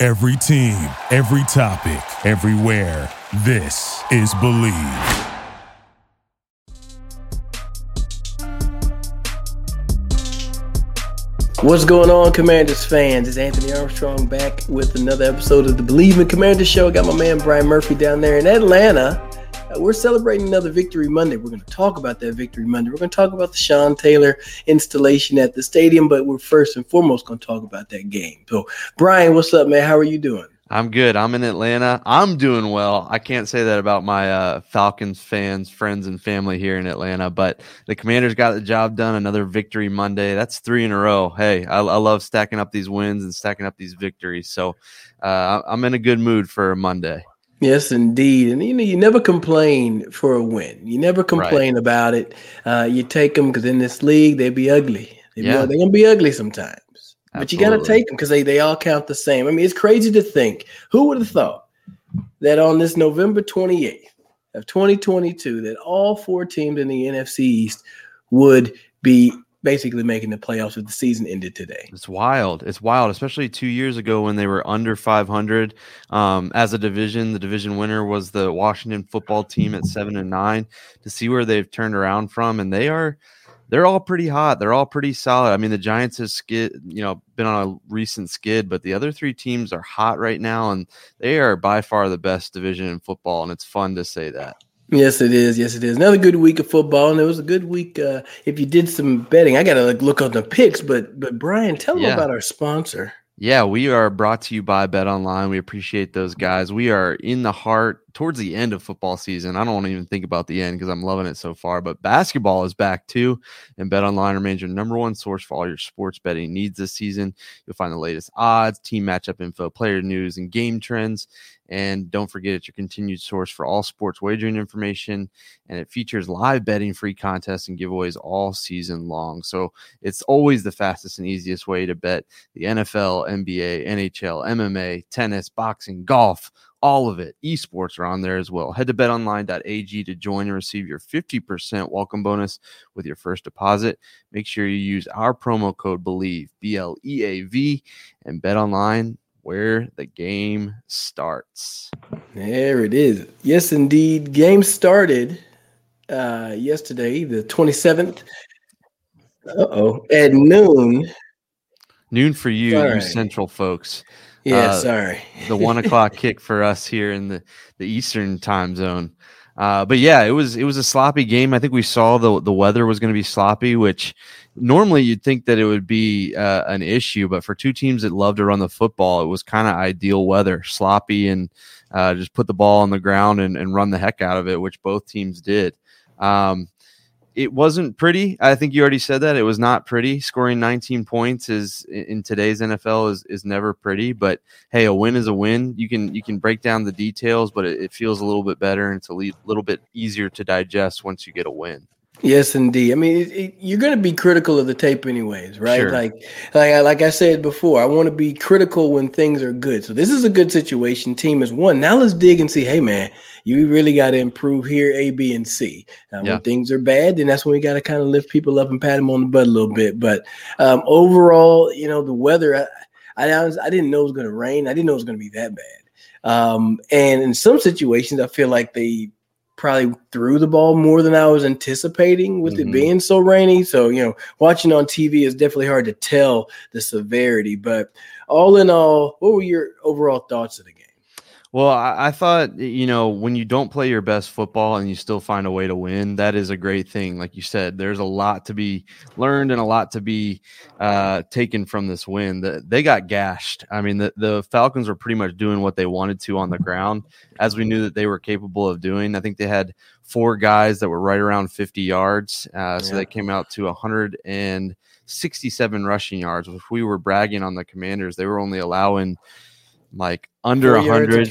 Every team, every topic, everywhere. This is Bleav. What's going on, Commanders fans? It's Anthony Armstrong back with another episode of the Bleav in Commanders show. I got my man Brian Murphy down there in Atlanta. We're celebrating another Victory Monday. We're going to talk about that Victory Monday. We're going to talk about the Sean Taylor installation at the stadium, but we're first and foremost going to talk about that game. So, Brian, what's up, man? How are you doing? I'm good. I'm in Atlanta. I'm doing well. I can't say that about my uh, Falcons fans, friends, and family here in Atlanta, but the Commanders got the job done. Another victory Monday. That's three in a row. Hey, I, I love stacking up these wins and stacking up these victories. So uh, I'm in a good mood for Monday. Yes, indeed. And you know, you never complain for a win. You never complain right. about it. Uh, you take them because in this league, they be ugly. They yeah. they're going to be ugly sometimes. But you got to take them because they, they all count the same. I mean, it's crazy to think. Who would have thought that on this November 28th of 2022, that all four teams in the NFC East would be basically making the playoffs if the season ended today. It's wild. It's wild, especially two years ago when they were under 500 um, as a division. The division winner was the Washington football team at seven and nine. To see where they've turned around from, and they are they're all pretty hot. They're all pretty solid. I mean, the Giants have skid, you know, been on a recent skid, but the other three teams are hot right now, and they are by far the best division in football. And it's fun to say that. Yes, it is. Yes, it is. Another good week of football, and it was a good week. Uh, if you did some betting, I got to like look up the picks. But but Brian, tell them yeah. about our sponsor. Yeah, we are brought to you by Bet Online. We appreciate those guys. We are in the heart towards the end of football season. I don't want to even think about the end because I'm loving it so far. But basketball is back too, and Bet Online remains your number one source for all your sports betting needs this season. You'll find the latest odds, team matchup info, player news, and game trends. And don't forget, it's your continued source for all sports wagering information. And it features live betting, free contests, and giveaways all season long. So it's always the fastest and easiest way to bet the NFL, NBA, NHL, MMA, tennis, boxing, golf all of it. Esports are on there as well. Head to betonline.ag to join and receive your 50% welcome bonus with your first deposit. Make sure you use our promo code BLEAV, B L E A V, and bet online where the game starts. There it is. Yes, indeed. Game started uh, yesterday, the 27th. Uh oh, at noon. Noon for you, you central folks. Yeah, uh, sorry. the one o'clock kick for us here in the, the Eastern time zone. Uh, but yeah, it was it was a sloppy game. I think we saw the the weather was going to be sloppy, which normally you'd think that it would be uh, an issue, but for two teams that love to run the football, it was kind of ideal weather, sloppy, and uh, just put the ball on the ground and, and run the heck out of it, which both teams did. Um, it wasn't pretty. I think you already said that it was not pretty. Scoring 19 points is in today's NFL is is never pretty. But hey, a win is a win. You can you can break down the details, but it, it feels a little bit better and it's a le- little bit easier to digest once you get a win. Yes, indeed. I mean, it, it, you're going to be critical of the tape, anyways, right? Sure. Like, like, like I said before, I want to be critical when things are good. So this is a good situation. Team is one. Now let's dig and see. Hey, man, you really got to improve here, A, B, and C. yeah. When things are bad, then that's when we got to kind of lift people up and pat them on the butt a little bit. But um, overall, you know, the weather, I, I, I didn't know it was going to rain. I didn't know it was going to be that bad. Um, and in some situations, I feel like they probably threw the ball more than I was anticipating with mm-hmm. it being so rainy. So, you know, watching on TV is definitely hard to tell the severity. But all in all, what were your overall thoughts of the game? Well, I, I, thought you know when you don't play your best football and you still find a way to win, that is a great thing. Like you said, there's a lot to be learned and a lot to be uh, taken from this win. The, they got gashed. I mean, the, the Falcons were pretty much doing what they wanted to on the ground, as we knew that they were capable of doing. I think they had four guys that were right around 50 yards, uh, so they came out to 167 rushing yards. If we were bragging on the Commanders, they were only allowing like under a hundred.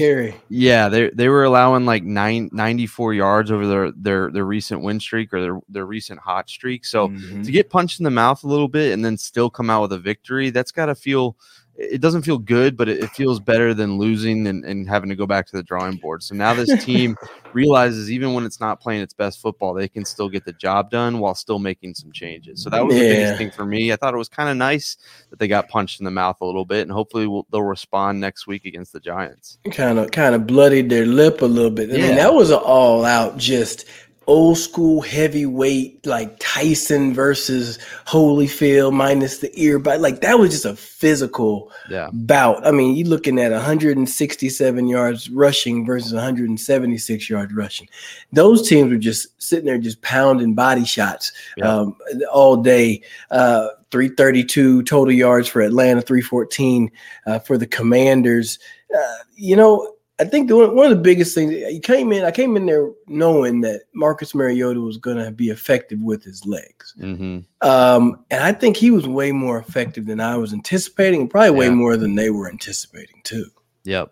Yeah, they they were allowing like nine, 94 yards over their their their recent win streak or their their recent hot streak. So Mhm. to get punched in the mouth a little bit and then still come out with a victory, that's got to feel. It doesn't feel good, but it, it feels better than losing and, and having to go back to the drawing board. So now this team realizes even when it's not playing its best football, they can still get the job done while still making some changes. So that was the Yeah. biggest thing for me. I thought it was kind of nice that they got punched in the mouth a little bit, and hopefully we'll, they'll respond next week against the Giants. kind of kind of bloodied their lip a little bit. I Yeah. mean, that was an all out just old school heavyweight like Tyson versus Holyfield minus the ear bite. Like that was just a physical Yeah, bout. I mean, you're looking at 167 yards rushing versus 176 yards rushing. Those teams were just sitting there just pounding body shots Yeah. um, all day. Uh, 332 total yards for Atlanta, 314 uh, for the Commanders. Uh, you know, I think the, one one of the biggest things you came in, I came in there knowing that Marcus Mariota was going to be effective with his legs. hmm Um, and I think he was way more effective than I was anticipating, and probably way Yeah. more than they were anticipating too. Yep.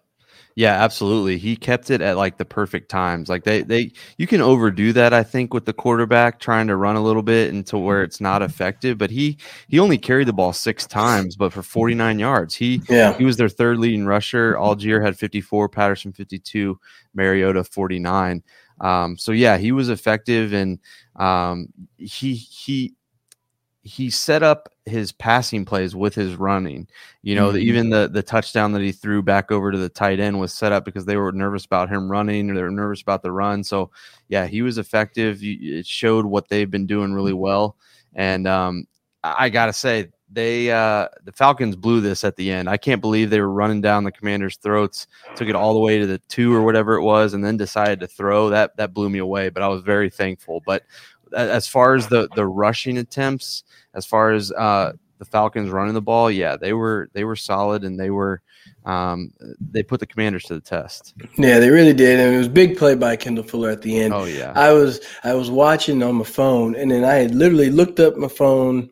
Yeah, absolutely. He kept it at like the perfect times. Like they they you can overdo that I think with the quarterback trying to run a little bit into where it's not effective, but he he only carried the ball 6 times but for 49 yards. He Yeah, he was their third leading rusher. Allgeier had 54, Patterson 52, Mariota 49. Um, so yeah, he was effective and um, he he he set up his passing plays with his running. You know, the, Mhm. even the the touchdown that he threw back over to the tight end was set up because they were nervous about him running or they were nervous about the run. So yeah, he was effective. It showed what they've been doing really well. And um, I gotta say, they uh, the Falcons blew this at the end. I can't believe they were running down the Commanders' throats, took it all the way to the two or whatever it was, and then decided to throw. That that blew me away. But I was very thankful. But as far as the the rushing attempts, as far as uh, the Falcons running the ball, yeah, they were they were solid and they were um, they put the Commanders to the test. yeah, they really did, and it was big play by Kendall Fuller at the end. Oh yeah, I was I was watching on my phone, and then I had literally looked up my phone,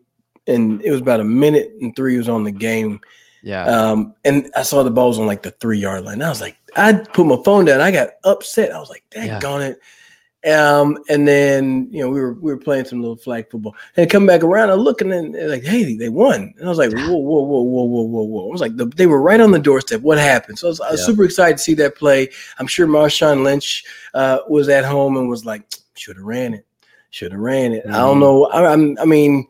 and it was about a minute and three was on the game, yeah, um, and I saw the ball was on like the three yard line. I was like, I put my phone down. I got upset. I was like, Yeah. "Dang on it!" Um, and then you know we were we were playing some little flag football, and come back around. I look and then they're like, "Hey, they won!" And I was like, "Whoa, whoa, whoa, whoa, whoa, whoa, whoa!" I was like, the, "They were right on the doorstep. What happened?" So I was, I was Yeah. super excited to see that play. I'm sure Marshawn Lynch uh, was at home and was like, "Should have ran it. Should have ran it." I don't Mhm. know. I, I'm. I mean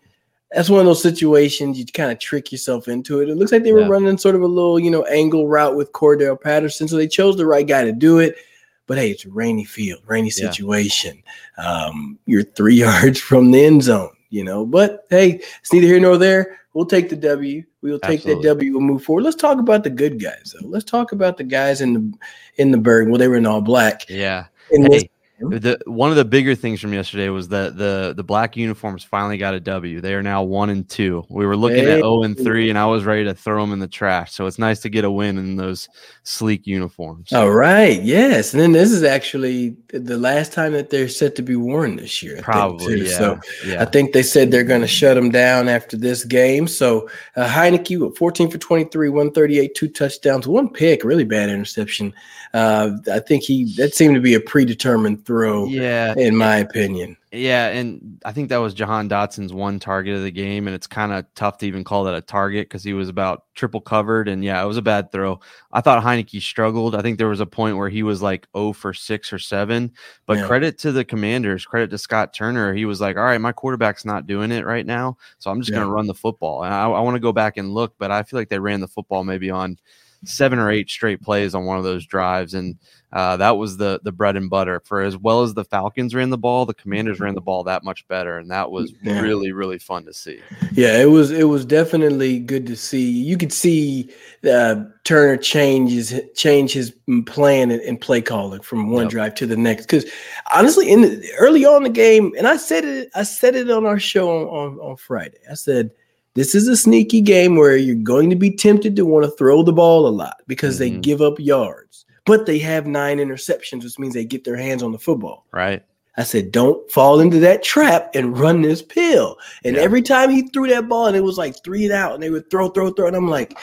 that's one of those situations you kind of trick yourself into it. It looks like they were Yeah. running sort of a little, you know, angle route with Cordarrelle Patterson, so they chose the right guy to do it. But hey, it's a rainy field, rainy Yeah. situation. Um, you're three yards from the end zone, you know. But hey, it's neither here nor there. We'll take the W. We'll take Absolutely. that W. We'll move forward. Let's talk about the good guys, though. Let's talk about the guys in the in the bird. Well, they were in all black. yeah. This Hey, the one of the bigger things from yesterday was that the the black uniforms finally got a W. They are now one and two. We were looking at Hey. zero and three, and I was ready to throw them in the trash. So it's nice to get a win in those sleek uniforms. All right. Yes. And then this is actually the last time that they're set to be worn this year. I Probably, yeah. So I think they said they're going to shut them down after this game. So uh, Heinicke, with 14 for 23, 138, two touchdowns, one pick, really bad interception. Uh, I think he that seemed to be a predetermined throw, yeah. in my opinion. Yeah, and I think that was Jahan Dotson's one target of the game, and it's kind of tough to even call that a target because he was about triple covered, and yeah, it was a bad throw. I thought Heinicke struggled. I think there was a point where he was like 0 for six or seven, but Yeah. credit to the Commanders, credit to Scott Turner. He was like, "All right, my quarterback's not doing it right now, so I'm just Yeah. going to run the football." And I, I want to go back and look, but I feel like they ran the football maybe on seven or eight straight plays on one of those drives, and uh, that was the the bread and butter. For as well as the Falcons ran the ball, the Commanders ran the ball that much better, and that was Yeah. really really fun to see. Yeah, it was it was definitely good to see. You could see uh, Turner changes change his plan and, and play calling from one Yep. drive to the next. Because honestly, in the, early on in the game, and I said it, I said it on our show on, on on Friday. I said this is a sneaky game where you're going to be tempted to want to throw the ball a lot because they Mhm. give up yards, but they have nine interceptions, which means they get their hands on the football. Right? I said, don't fall into that trap and run this pill. And Yeah. every time he threw that ball, and it was like three and out, and they would throw, throw, throw. And I'm like,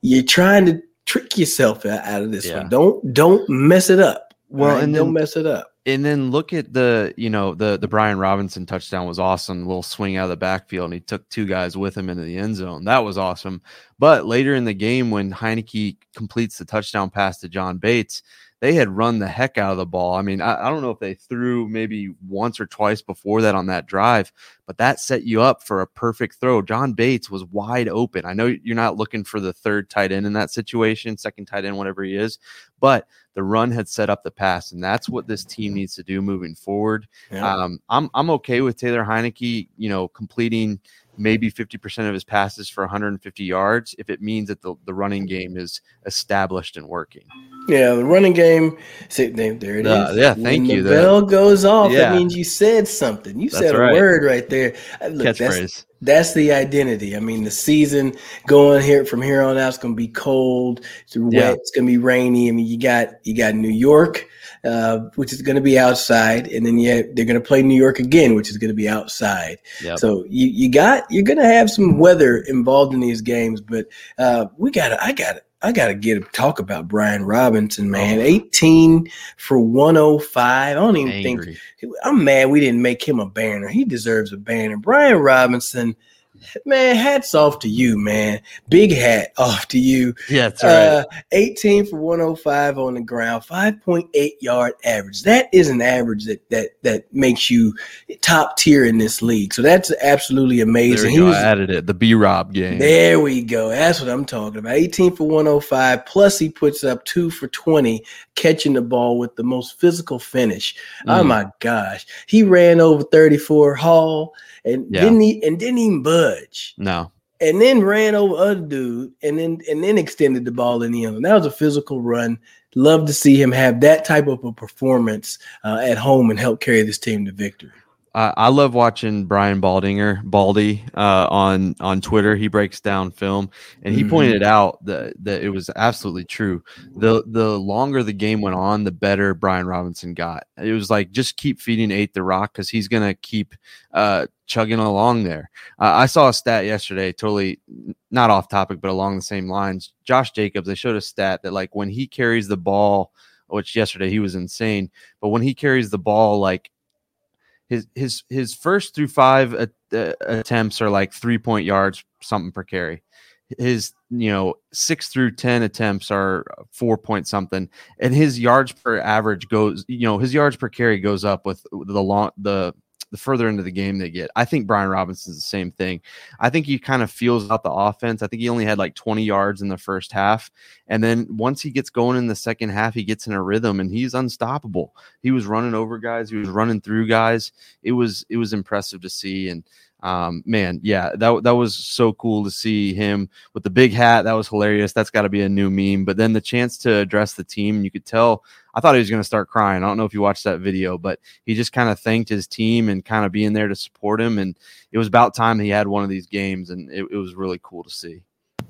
you're trying to trick yourself out of this yeah. one. Don't don't mess it up. Well, right? and don't mess it up. And then look at the, you know, the the Brian Robinson touchdown was awesome. little swing out of the backfield, and he took two guys with him into the end zone. That was awesome. But later in the game, when Heinicke completes the touchdown pass to John Bates, they had run the heck out of the ball. I mean, I, I, don't know if they threw maybe once or twice before that on that drive, but that set you up for a perfect throw. John Bates was wide open. I know you're not looking for the third tight end in that situation, second tight end, whatever he is, but the run had set up the pass, and that's what this team needs to do moving forward. Yeah. Um, I'm I'm okay with Taylor Heinicke, you know, completing maybe 50% of his passes for 150 yards if it means that the, the running game is established and working. Yeah, the running game. See, there it uh, is. Yeah, thank when you. The bell goes off. Yeah. That means you said something. You said a right. word right there. Uh, look, that's, that's the identity. I mean, the season going here from here on out is going to be cold. It's wet. Yeah. It's going to be rainy. I mean, you got you got New York, uh, which is going to be outside, and then yeah, they're going to play New York again, which is going to be outside. Yep. So you you got you're going to have some weather involved in these games, but uh, we got I got. I got to get a talk about Brian Robinson, man. Oh. 18 for 105. I don't even Angry. think I'm mad we didn't make him a banner. He deserves a banner. Brian Robinson – man, hats off to you, man. Big hat off to you. Yeah, that's right. Uh, 18 for 105 on the ground, 5.8 yard average. That is an average that that that makes you top tier in this league. So that's absolutely amazing. He was, I added it. The B Rob game. There we go. That's what I'm talking about. 18 for 105. Plus he puts up two for 20, catching the ball with the most physical finish. Oh mm. Oh my gosh. He ran over 34 Hall and yeah. didn't he, and didn't even budge. No. And then ran over other dude and then and then extended the ball in the end. That was a physical run. Love to see him have that type of a performance uh, at home and help carry this team to victory. I, I love watching Brian Baldinger, Baldy, uh, on on Twitter. He breaks down film, and he mm-hmm. pointed out that that it was absolutely true. the The longer the game went on, the better Brian Robinson got. It was like just keep feeding eight the rock because he's gonna keep uh, chugging along there. Uh, I saw a stat yesterday, totally not off topic, but along the same lines. Josh Jacobs, they showed a stat that like when he carries the ball, which yesterday he was insane, but when he carries the ball like his his his first through five uh, attempts are like three point yards something per carry. His you know six through ten attempts are four point something, and his yards per average goes you know his yards per carry goes up with the long the the further into the game they get. I think Brian Robinson's the same thing. I think he kind of feels out the offense. I think he only had like 20 yards in the first half. And then once he gets going in the second half, he gets in a rhythm and he's unstoppable. He was running over guys, he was running through guys. It was it was impressive to see. And um, man, yeah, that that was so cool to see him with the big hat. That was hilarious. That's got to be a new meme. But then the chance to address the team, you could tell. I thought he was going to start crying. I don't know if you watched that video, but he just kind of thanked his team and kind of being there to support him. And it was about time he had one of these games, and it, it was really cool to see.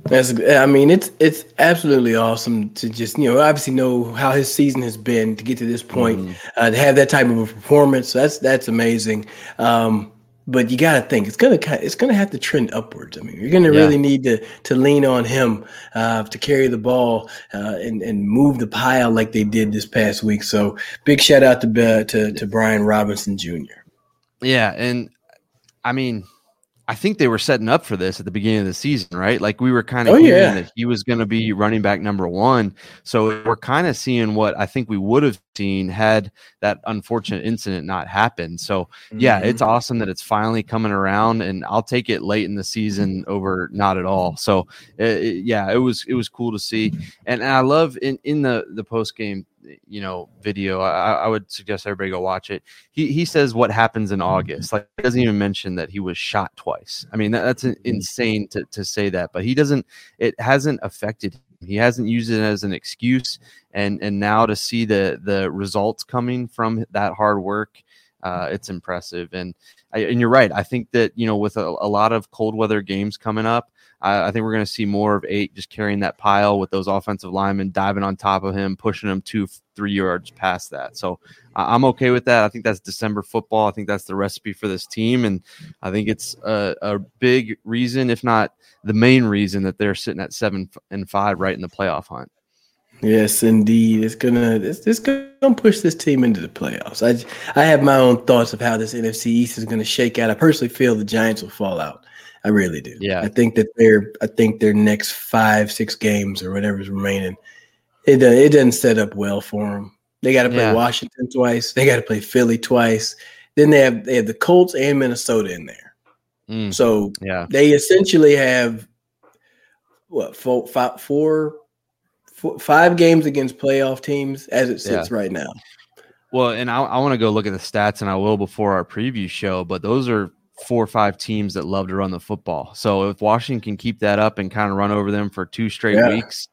That's, I mean, it's it's absolutely awesome to just you know obviously know how his season has been to get to this point, mm-hmm. uh, to have that type of a performance. That's that's amazing. Um, but you got to think it's gonna it's gonna have to trend upwards. I mean, you're gonna yeah. really need to to lean on him uh, to carry the ball uh, and and move the pile like they did this past week. So big shout out to uh, to to Brian Robinson Jr. Yeah, and I mean, I think they were setting up for this at the beginning of the season, right? Like we were kind of oh, hearing yeah. that he was going to be running back number one. So we're kind of seeing what I think we would have seen had that unfortunate incident not happened. So yeah, mm-hmm. it's awesome that it's finally coming around, and I'll take it late in the season over not at all. So it, it, yeah, it was it was cool to see, and, and I love in in the the post game you know video I, I, would suggest everybody go watch it. He he says what happens in august. Like he doesn't even mention that he was shot twice. I mean that, that's insane to, to say that but he doesn't it hasn't affected him. He hasn't used it as an excuse. And and now to see the the results coming from that hard work uh, it's impressive. And I, and you're right. I think that you know with a, a lot of cold weather games coming up I, I think we're going to see more of eight just carrying that pile with those offensive linemen diving on top of him, pushing him two, three yards past that. So I'm okay with that. I think that's December football. I think that's the recipe for this team, and I think it's a, a big reason, if not the main reason, that they're sitting at seven and five right in the playoff hunt. Yes, indeed. It's gonna it's, it's gonna push this team into the playoffs. I I have my own thoughts of how this NFC East is gonna shake out. I personally feel the Giants will fall out. I really do. Yeah. I think that they're I think their next five, six games or whatever's remaining, it it doesn't set up well for them. They got to play yeah. Washington twice. They got to play Philly twice. Then they have they have the Colts and Minnesota in there. Mm. So yeah, they essentially have what four, five, four five games against playoff teams as it sits yeah. right now. Well, and I, I want to go look at the stats, and I will before our preview show. But those are four or five teams that love to run the football. So if Washington can keep that up and kind of run over them for two straight yeah. weeks,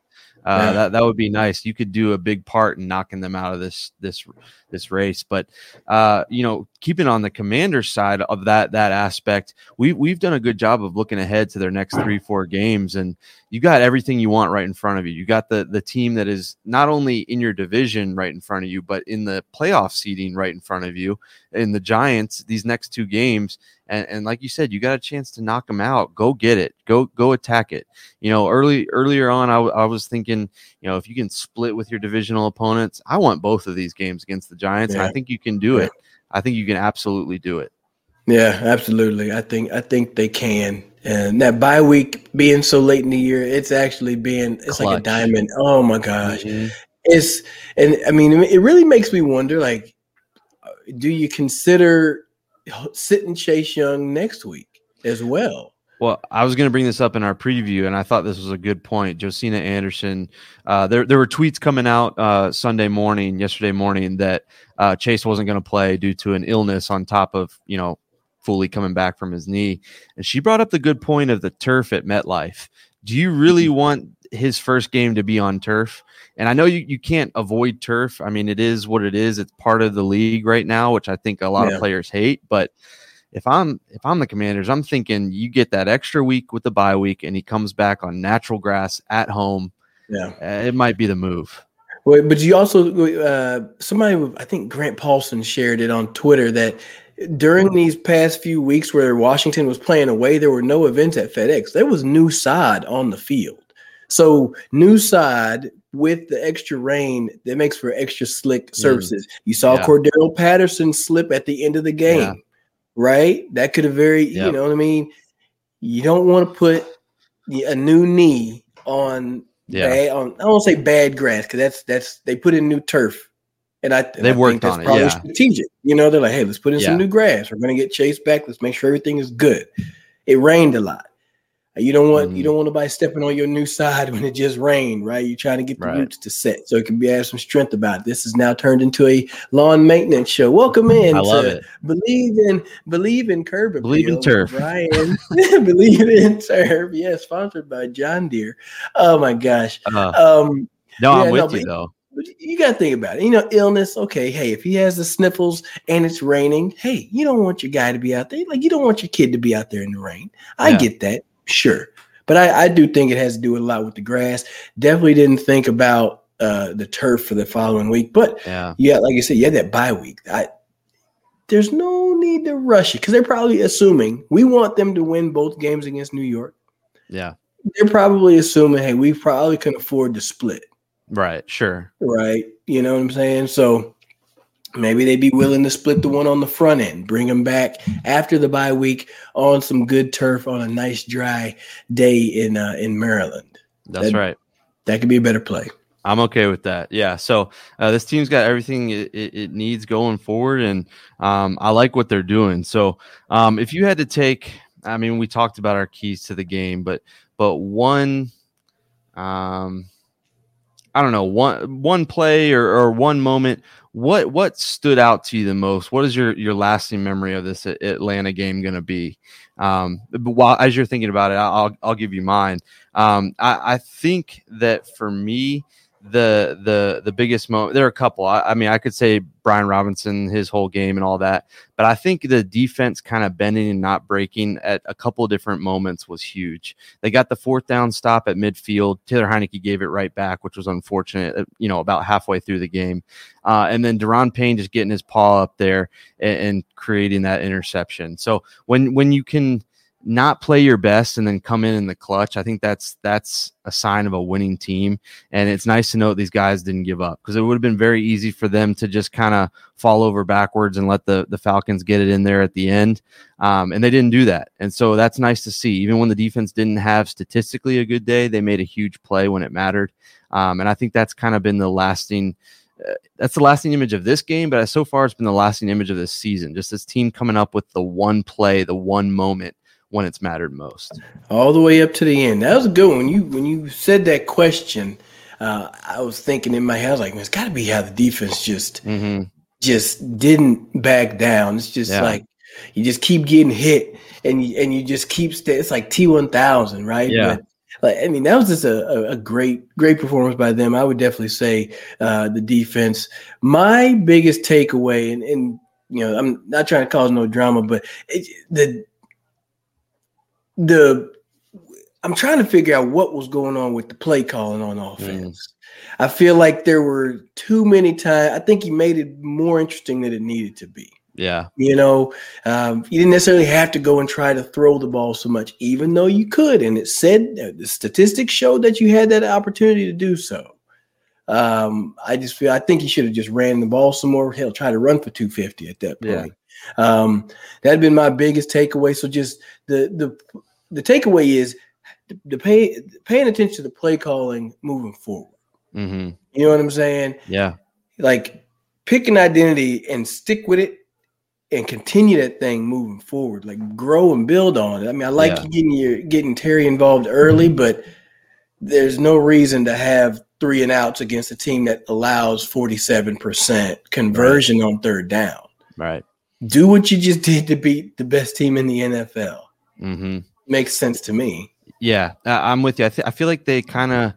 uh, yeah. that that would be nice. You could do a big part in knocking them out of this this this race. But uh, you know, keeping on the commander side of that that aspect, we we've done a good job of looking ahead to their next three four games, and you got everything you want right in front of you. You got the the team that is not only in your division right in front of you, but in the playoff seeding right in front of you. In the Giants, these next two games, and, and like you said, you got a chance to knock them out. Go get it. Go go attack it. You know, early earlier on, I, w- I was thinking, you know, if you can split with your divisional opponents, I want both of these games against the Giants, yeah. I think you can do it. I think you can absolutely do it. Yeah, absolutely. I think I think they can. And that bye week being so late in the year, it's actually being it's Clutch. like a diamond. Oh my gosh. Mm-hmm. It's and I mean it really makes me wonder like do you consider sitting Chase Young next week as well? Well, I was going to bring this up in our preview, and I thought this was a good point. Josina Anderson, uh, there there were tweets coming out uh, Sunday morning, yesterday morning, that uh, Chase wasn't going to play due to an illness on top of you know fully coming back from his knee, and she brought up the good point of the turf at MetLife. Do you really mm-hmm. want his first game to be on turf? And I know you, you can't avoid turf. I mean, it is what it is. It's part of the league right now, which I think a lot yeah. of players hate, but if I'm if I'm the Commanders, I'm thinking you get that extra week with the bye week, and he comes back on natural grass at home. Yeah, uh, it might be the move. Wait, but you also uh, somebody I think Grant Paulson shared it on Twitter that during these past few weeks where Washington was playing away, there were no events at FedEx. There was new side on the field. So new side with the extra rain that makes for extra slick mm. surfaces. Mm. You saw yeah. Cordarrelle Patterson slip at the end of the game. Right? That could have very, yep. you know what I mean? You don't want to put a new knee on yeah. bad on I don't say bad grass because that's that's they put in new turf. And I, they worked on it. Yeah. strategic. You know, they're like, hey, let's put in yeah. some new grass. We're gonna get chased back. Let's make sure everything is good. It rained a lot. You don't want mm. you don't want nobody stepping on your new side when it just rained, right? You're trying to get the right. roots to set so it can be have some strength about it. This is now turned into a lawn maintenance show. Welcome in. I love it. Believe in believe in curb. Believe in turf. Ryan. believe in turf. Yeah, sponsored by John Deere. Oh my gosh. Uh-huh. Um, no, yeah, I'm with no, you though. You got to think about it. You know, illness. Okay, hey, if he has the sniffles and it's raining, hey, you don't want your guy to be out there. Like you don't want your kid to be out there in the rain. I yeah. get that. Sure. But I, I do think it has to do a lot with the grass. Definitely didn't think about uh, the turf for the following week. But yeah, yeah, like I said, had that bye week. I, there's no need to rush it because they're probably assuming we want them to win both games against New York. Yeah. They're probably assuming, hey, we probably can afford to split. Right. Sure. Right. You know what I'm saying? So Maybe they'd be willing to split the one on the front end, bring them back after the bye week on some good turf on a nice dry day in uh, in Maryland. That's that, right. That could be a better play. I'm okay with that. Yeah. So uh, this team's got everything it, it, needs going forward, and um, I like what they're doing. So um, if you had to take, I mean, we talked about our keys to the game, but but one, um, I don't know, one one play or, or one moment what what stood out to you the most? What is your your lasting memory of this Atlanta game going to be? Um, but while as you're thinking about it, I'll I'll give you mine. Um, I, I think that for me, the the the biggest moment. There are a couple. I, I, mean, I could say Brian Robinson, his whole game and all that, but I think the defense kind of bending and not breaking at a couple different moments was huge. They got the fourth down stop at midfield. Taylor Heinicke gave it right back, which was unfortunate. Uh, you know, about halfway through the game, uh, and then Daron Payne just getting his paw up there and, and creating that interception. So when when you can not play your best and then come in in the clutch i think that's that's a sign of a winning team. And it's nice to know these guys didn't give up because it would have been very easy for them to just kind of fall over backwards and let the the falcons get it in there at the end. Um, and they didn't do that. And so that's nice to see. Even when the defense didn't have statistically a good day they made a huge play when it mattered. Um, and i think that's kind of been the lasting uh, that's the lasting image of this game, but so far it's been the lasting image of this season. Just this team coming up with the one play, the one moment when it's mattered most. All the way up to the end. That was a good one. You when you said that question, uh, I was thinking in my head, I was like, it's got to be how the defense just mm-hmm. just didn't back down. It's just yeah. like you just keep getting hit, and you, and you just keep stay. It's like T one thousand, right? Yeah. But, like, I mean, that was just a, a, great, great performance by them. I would definitely say uh, the defense. My biggest takeaway, and, and you know, I'm not trying to cause no drama, but it, the the I'm trying to figure out what was going on with the play calling on offense. Mm. I feel like there were too many times. I think he made it more interesting than it needed to be. Yeah. You know, um, you didn't necessarily have to go and try to throw the ball so much, even though you could. And it said uh, the statistics showed that you had that opportunity to do so. Um, I just feel I think he should have just ran the ball some more. He'll try to run for 250 at that point. Yeah. Um, that'd been my biggest takeaway. So just the the the takeaway is the pay paying attention to the play calling moving forward. Mm-hmm. You know what I'm saying? Yeah. Like pick an identity and stick with it and continue that thing moving forward. Like grow and build on it. I mean, I like yeah. getting your getting Terry involved early, but there's no reason to have three and outs against a team that allows 47% conversion right. on third down. Right. Do what you just did to beat the best team in the NFL. Mm-hmm makes sense to me. Yeah, I'm with you. I, th- I feel like they kind of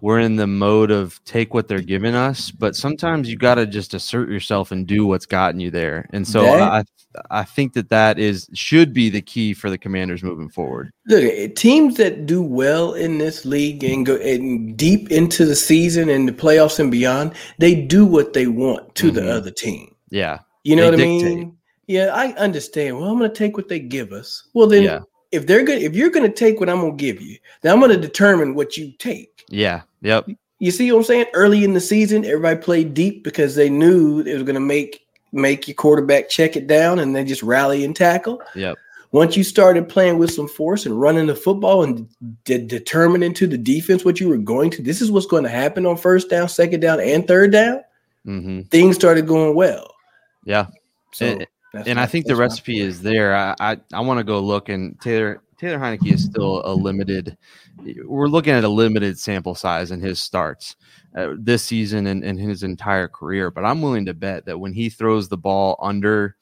were in the mode of take what they're giving us, but sometimes you got to just assert yourself and do what's gotten you there. And so I, I think that that is should be the key for the Commanders moving forward. Look, teams that do well in this league and go and deep into the season and the playoffs and beyond, they do what they want to mm-hmm. the other team. Yeah, you know what dictate. I mean. Yeah, I understand. Well, I'm going to take what they give us. Well, then yeah if they're good, if you're going to take what I'm going to give you, then I'm going to determine what you take. Yeah. Yep. You see what I'm saying? Early in the season, everybody played deep because they knew it was going to make make your quarterback check it down and then just rally and tackle. Yep. Once you started playing with some force and running the football and de- determining to the defense what you were going to, this is what's going to happen on first down, second down, and third down. Mm-hmm. Things started going well. Yeah. So, that's and I think the recipe is there. I I, I want to go look and Taylor Taylor Heinicke is still a limited. We're looking at a limited sample size in his starts uh, this season and, and his entire career. But I'm willing to bet that when he throws the ball under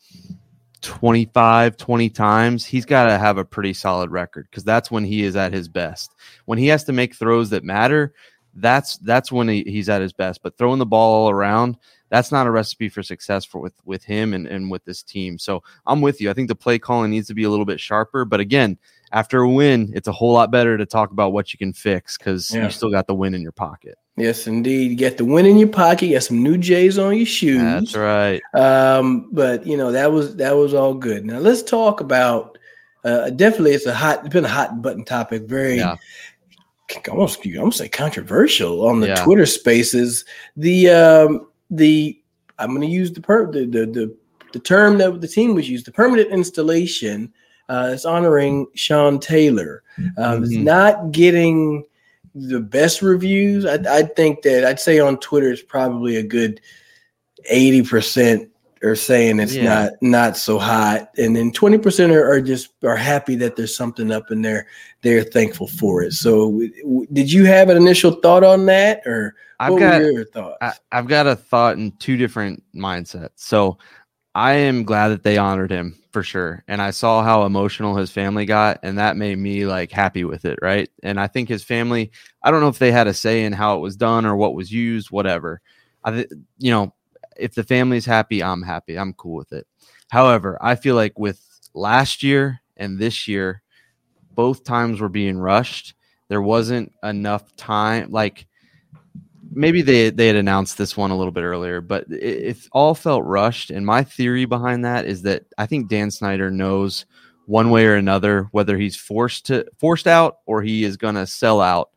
25, 20 times, he's got to have a pretty solid record because that's when he is at his best. When he has to make throws that matter, that's that's when he, he's at his best. But throwing the ball all around, that's not a recipe for success for with with him and, and with this team. So I'm with you. I think the play calling needs to be a little bit sharper. But again, after a win, it's a whole lot better to talk about what you can fix because yeah. you still got the win in your pocket. Yes, indeed. You got the win in your pocket. You got some new J's on your shoes. That's right. Um, but you know that was that was all good. Now let's talk about. Uh, definitely, it's a hot. It's been a hot button topic. Very. Yeah. Almost, I'm gonna say controversial on the yeah. Twitter Spaces. The um, the I'm going to use the, per, the, the the the term that the team was used. The permanent installation uh, is honoring Sean Taylor. Um, mm-hmm. It's not getting the best reviews. I, I think that I'd say on Twitter it's probably a good eighty percent are saying it's yeah. not not so hot, and then twenty percent are, are, just are happy that there's something up in there. They're thankful for it. So, w- did you have an initial thought on that, or I've got your thoughts? I, I've got a thought in two different mindsets. So, I am glad that they honored him for sure. And I saw how emotional his family got, and that made me like happy with it, right? And I think his family, I don't know if they had a say in how it was done or what was used, whatever. I, you know, if the family's happy, I'm happy. I'm cool with it. However, I feel like with last year and this year, both times were being rushed. There wasn't enough time, like maybe they they had announced this one a little bit earlier, but it, it, all felt rushed. And my theory behind that is that I think Dan Snyder knows one way or another whether he's forced to forced out or he is going to sell out.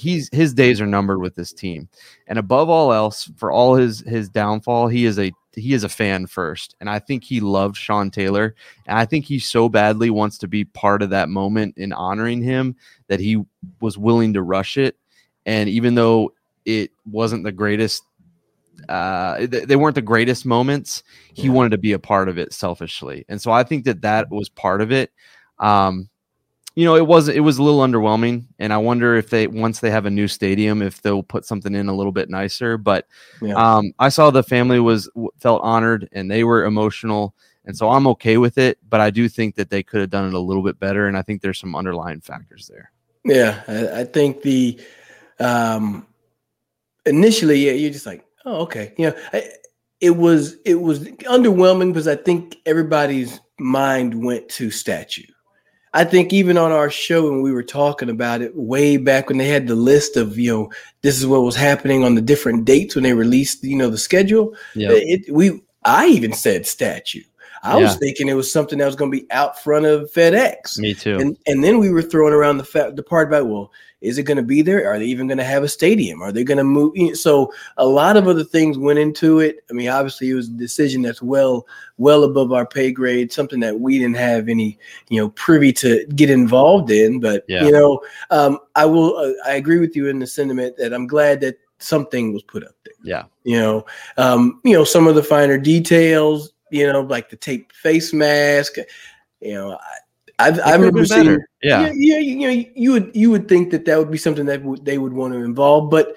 He's his days are numbered with this team, and above all else, for all his his downfall, he is a he is a fan first, and I think he loved Sean Taylor, and I think he so badly wants to be part of that moment in honoring him that he was willing to rush it. And even though it wasn't the greatest uh, they weren't the greatest moments. He yeah. wanted to be a part of it selfishly, and so I think that that was part of it. Um, you know, it was it was a little underwhelming, and I wonder if they once they have a new stadium, if they'll put something in a little bit nicer. But yeah. um, I saw the family was felt honored, and they were emotional, and so I'm okay with it. But I do think that they could have done it a little bit better, and I think there's some underlying factors there. Yeah, I, I think the um, initially, yeah, you're just like, oh, okay. You know, I, it was it was underwhelming because I think everybody's mind went to statue. I think even on our show when we were talking about it way back when they had the list of you know this is what was happening on the different dates when they released you know the schedule. Yeah, it, we I even said statue. I yeah. was thinking it was something that was going to be out front of FedEx. Me too. And and then we were throwing around the fact the part about well, is it going to be there? Are they even going to have a stadium? Are they going to move? So a lot of other things went into it. I mean, obviously it was a decision that's well well above our pay grade, something that we didn't have any you know privy to get involved in. But yeah. you know, um, I will uh, I agree with you in the sentiment that I'm glad that something was put up there. Yeah. You know, um, you know, some of the finer details, you know, like the tape face mask. You know, I, I, I remember seeing, yeah, yeah, you know, you would you would think that that would be something that w- they would want to involve, but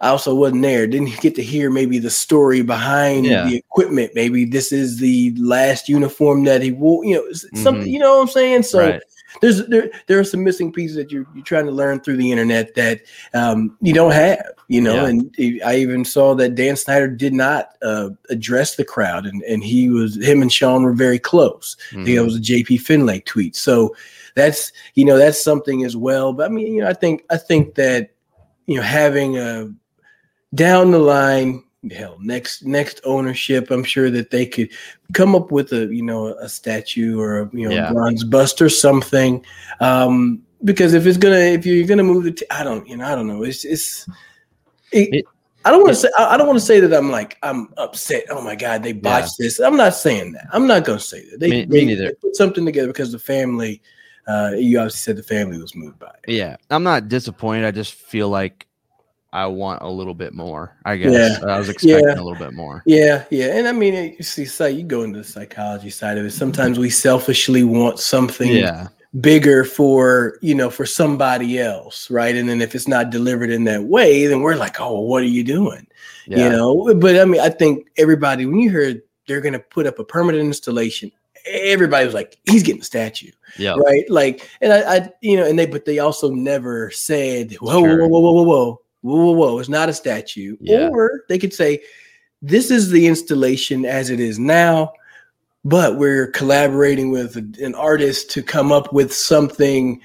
I also wasn't there. Didn't get to hear maybe the story behind yeah. the equipment. Maybe this is the last uniform that he wore. You know, something. Mm-hmm. You know what I'm saying? So. Right there's there there are some missing pieces that you're you're trying to learn through the internet that um, you don't have, you know. Yeah. And I even saw that Dan Snyder did not uh, address the crowd, and and he was him and Sean were very close. Mm-hmm. I think it was a JP Finlay tweet. So that's you know that's something as well. But I mean, you know, I think I think that you know having a down the line hell next next ownership i'm sure that they could come up with a you know a statue or a you know yeah. bronze bust or something um because if it's gonna if you're gonna move the t- i don't you know i don't know it's it's it, it, i don't want to say i don't want to say that i'm like i'm upset oh my god they botched yeah. this i'm not saying that i'm not gonna say that they, me, they, me. They put something together because the family uh you obviously said the family was moved by it. yeah i'm not disappointed i just feel like I want a little bit more. I guess yeah. I was expecting yeah. a little bit more. Yeah, yeah, and I mean, you see, so you go into the psychology side of it. Sometimes we selfishly want something yeah. bigger for you know for somebody else, right? And then if it's not delivered in that way, then we're like, oh, what are you doing? Yeah. You know. But I mean, I think everybody when you heard they're going to put up a permanent installation everybody was like, he's getting a statue. Yeah. Right. Like, and I, I, you know, and they, but they also never said, whoa, sure. whoa, whoa, whoa, whoa, whoa whoa, whoa, whoa, it's not a statue. Yeah. Or they could say, this is the installation as it is now, but we're collaborating with an artist to come up with something.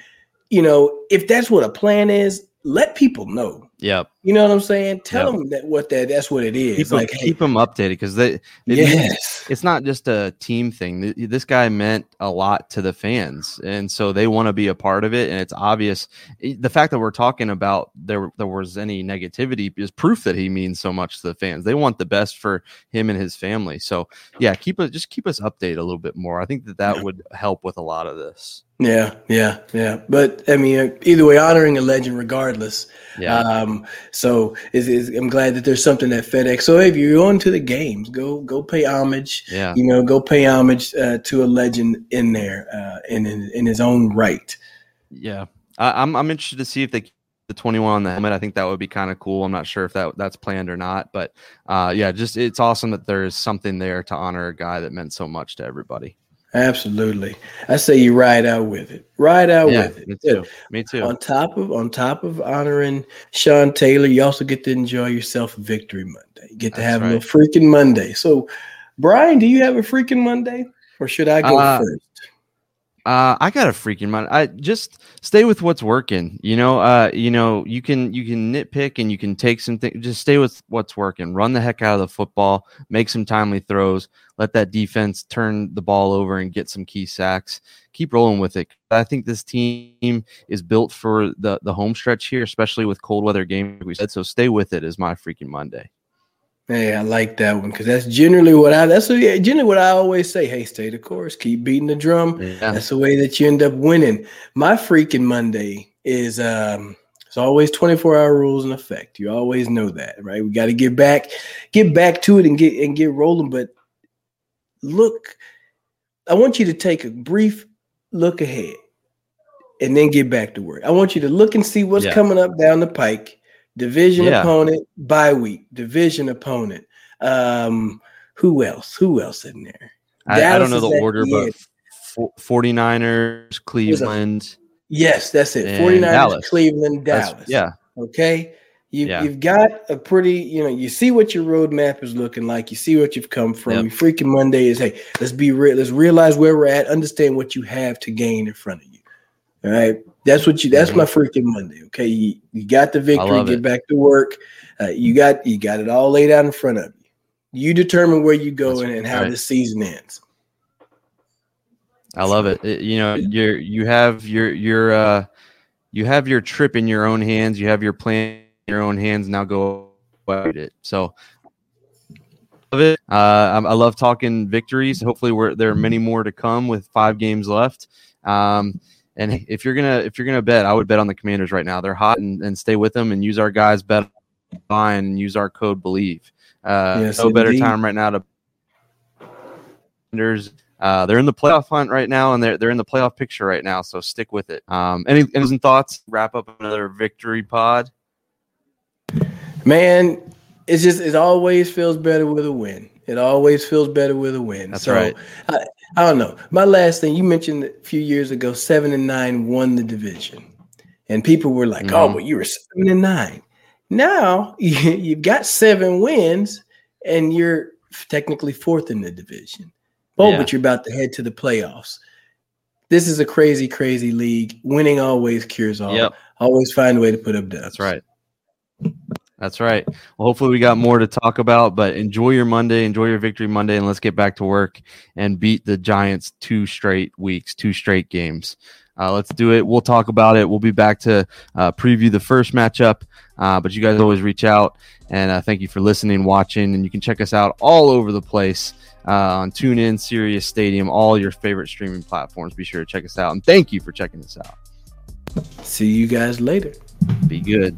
You know, if that's what a plan is, let people know. Yep. You know what I'm saying? Tell yep. them that what that that's what it is. Keep like them, hey, keep them updated because they, they yes. it's not just a team thing. This guy meant a lot to the fans, and so they want to be a part of it. And it's obvious the fact that we're talking about there there was any negativity is proof that he means so much to the fans. They want the best for him and his family. So yeah, keep us just keep us updated a little bit more. I think that that would help with a lot of this. Yeah, yeah, yeah. But I mean, either way, honoring a legend regardless. Yeah. Um, so is, is I'm glad that there's something at FedEx. So if you're going to the games, go go pay homage. Yeah. You know, go pay homage uh, to a legend in there, uh, in, in in his own right. Yeah, I, I'm I'm interested to see if they the 21 on the helmet. I think that would be kind of cool. I'm not sure if that that's planned or not, but uh, yeah, just it's awesome that there is something there to honor a guy that meant so much to everybody. Absolutely. I say you ride out with it. Ride out yeah, with it. Me too. Me too. On top of on top of honoring Sean Taylor, you also get to enjoy yourself Victory Monday. You get to That's have right. a freaking Monday. So, Brian, do you have a freaking Monday? Or should I go uh, first? Uh, I got a freaking mind. I just stay with what's working. You know, uh, you know, you can you can nitpick and you can take some things. Just stay with what's working. Run the heck out of the football. Make some timely throws. Let that defense turn the ball over and get some key sacks. Keep rolling with it. I think this team is built for the the home stretch here, especially with cold weather games. We said so. Stay with it. Is my freaking Monday. Hey, I like that one because that's generally what I that's generally what I always say. Hey, stay the course, keep beating the drum. Yeah. That's the way that you end up winning. My freaking Monday is um it's always 24 hour rules in effect. You always know that, right? We got to get back, get back to it and get and get rolling. But look, I want you to take a brief look ahead and then get back to work. I want you to look and see what's yeah. coming up down the pike division yeah. opponent, bye week, division opponent. Um, who else? Who else in there? I, I don't know the order, the but 49ers, Cleveland. Yes, that's it. 49ers, Dallas. Cleveland, Dallas. That's, yeah. Okay. You, yeah. You've got a pretty, you know, you see what your roadmap is looking like. You see what you've come from. Yep. Freaking Monday is, hey, let's be real. Let's realize where we're at. Understand what you have to gain in front of you. All right. That's what you. That's mm-hmm. my freaking Monday. Okay, you, you got the victory. Get it. back to work. Uh, you got you got it all laid out in front of you. You determine where you go and, and, how right. the season ends. I love it. it. You know, you're you have your your uh you have your trip in your own hands. You have your plan in your own hands. Now go about it. So love it. Uh, I, I love talking victories. Hopefully, there are many more to come with five games left. Um, and if you're gonna if you're gonna bet, I would bet on the Commanders right now. They're hot and, and stay with them and use our guys bet fine and use our code Bleav. Uh, yes, no indeed. better time right now to Commanders. Uh, they're in the playoff hunt right now, and they're they're in the playoff picture right now. So stick with it. Um, any, any thoughts? Wrap up another victory pod. Man, it's just it always feels better with a win. It always feels better with a win. That's so right. I, I don't know. My last thing you mentioned a few years ago, seven and nine won the division, and people were like, oh, mm-hmm. "Oh, but you were seven and nine. Now you've got seven wins, and you're technically fourth in the division. Oh, yeah. but you're about to head to the playoffs. This is a crazy, crazy league. Winning always cures all. Yep. Always find a way to put up dubs. That's right. That's right. Well, hopefully we got more to talk about, but enjoy your Monday, enjoy your victory Monday, and let's get back to work and beat the Giants two straight weeks, two straight games. Uh, let's do it. We'll talk about it. We'll be back to uh, preview the first matchup, uh, but you guys always reach out. And uh, thank you for listening, watching, and you can check us out all over the place uh, on TuneIn, Sirius Stadium, all your favorite streaming platforms. Be sure to check us out. And thank you for checking us out. See you guys later. Be good.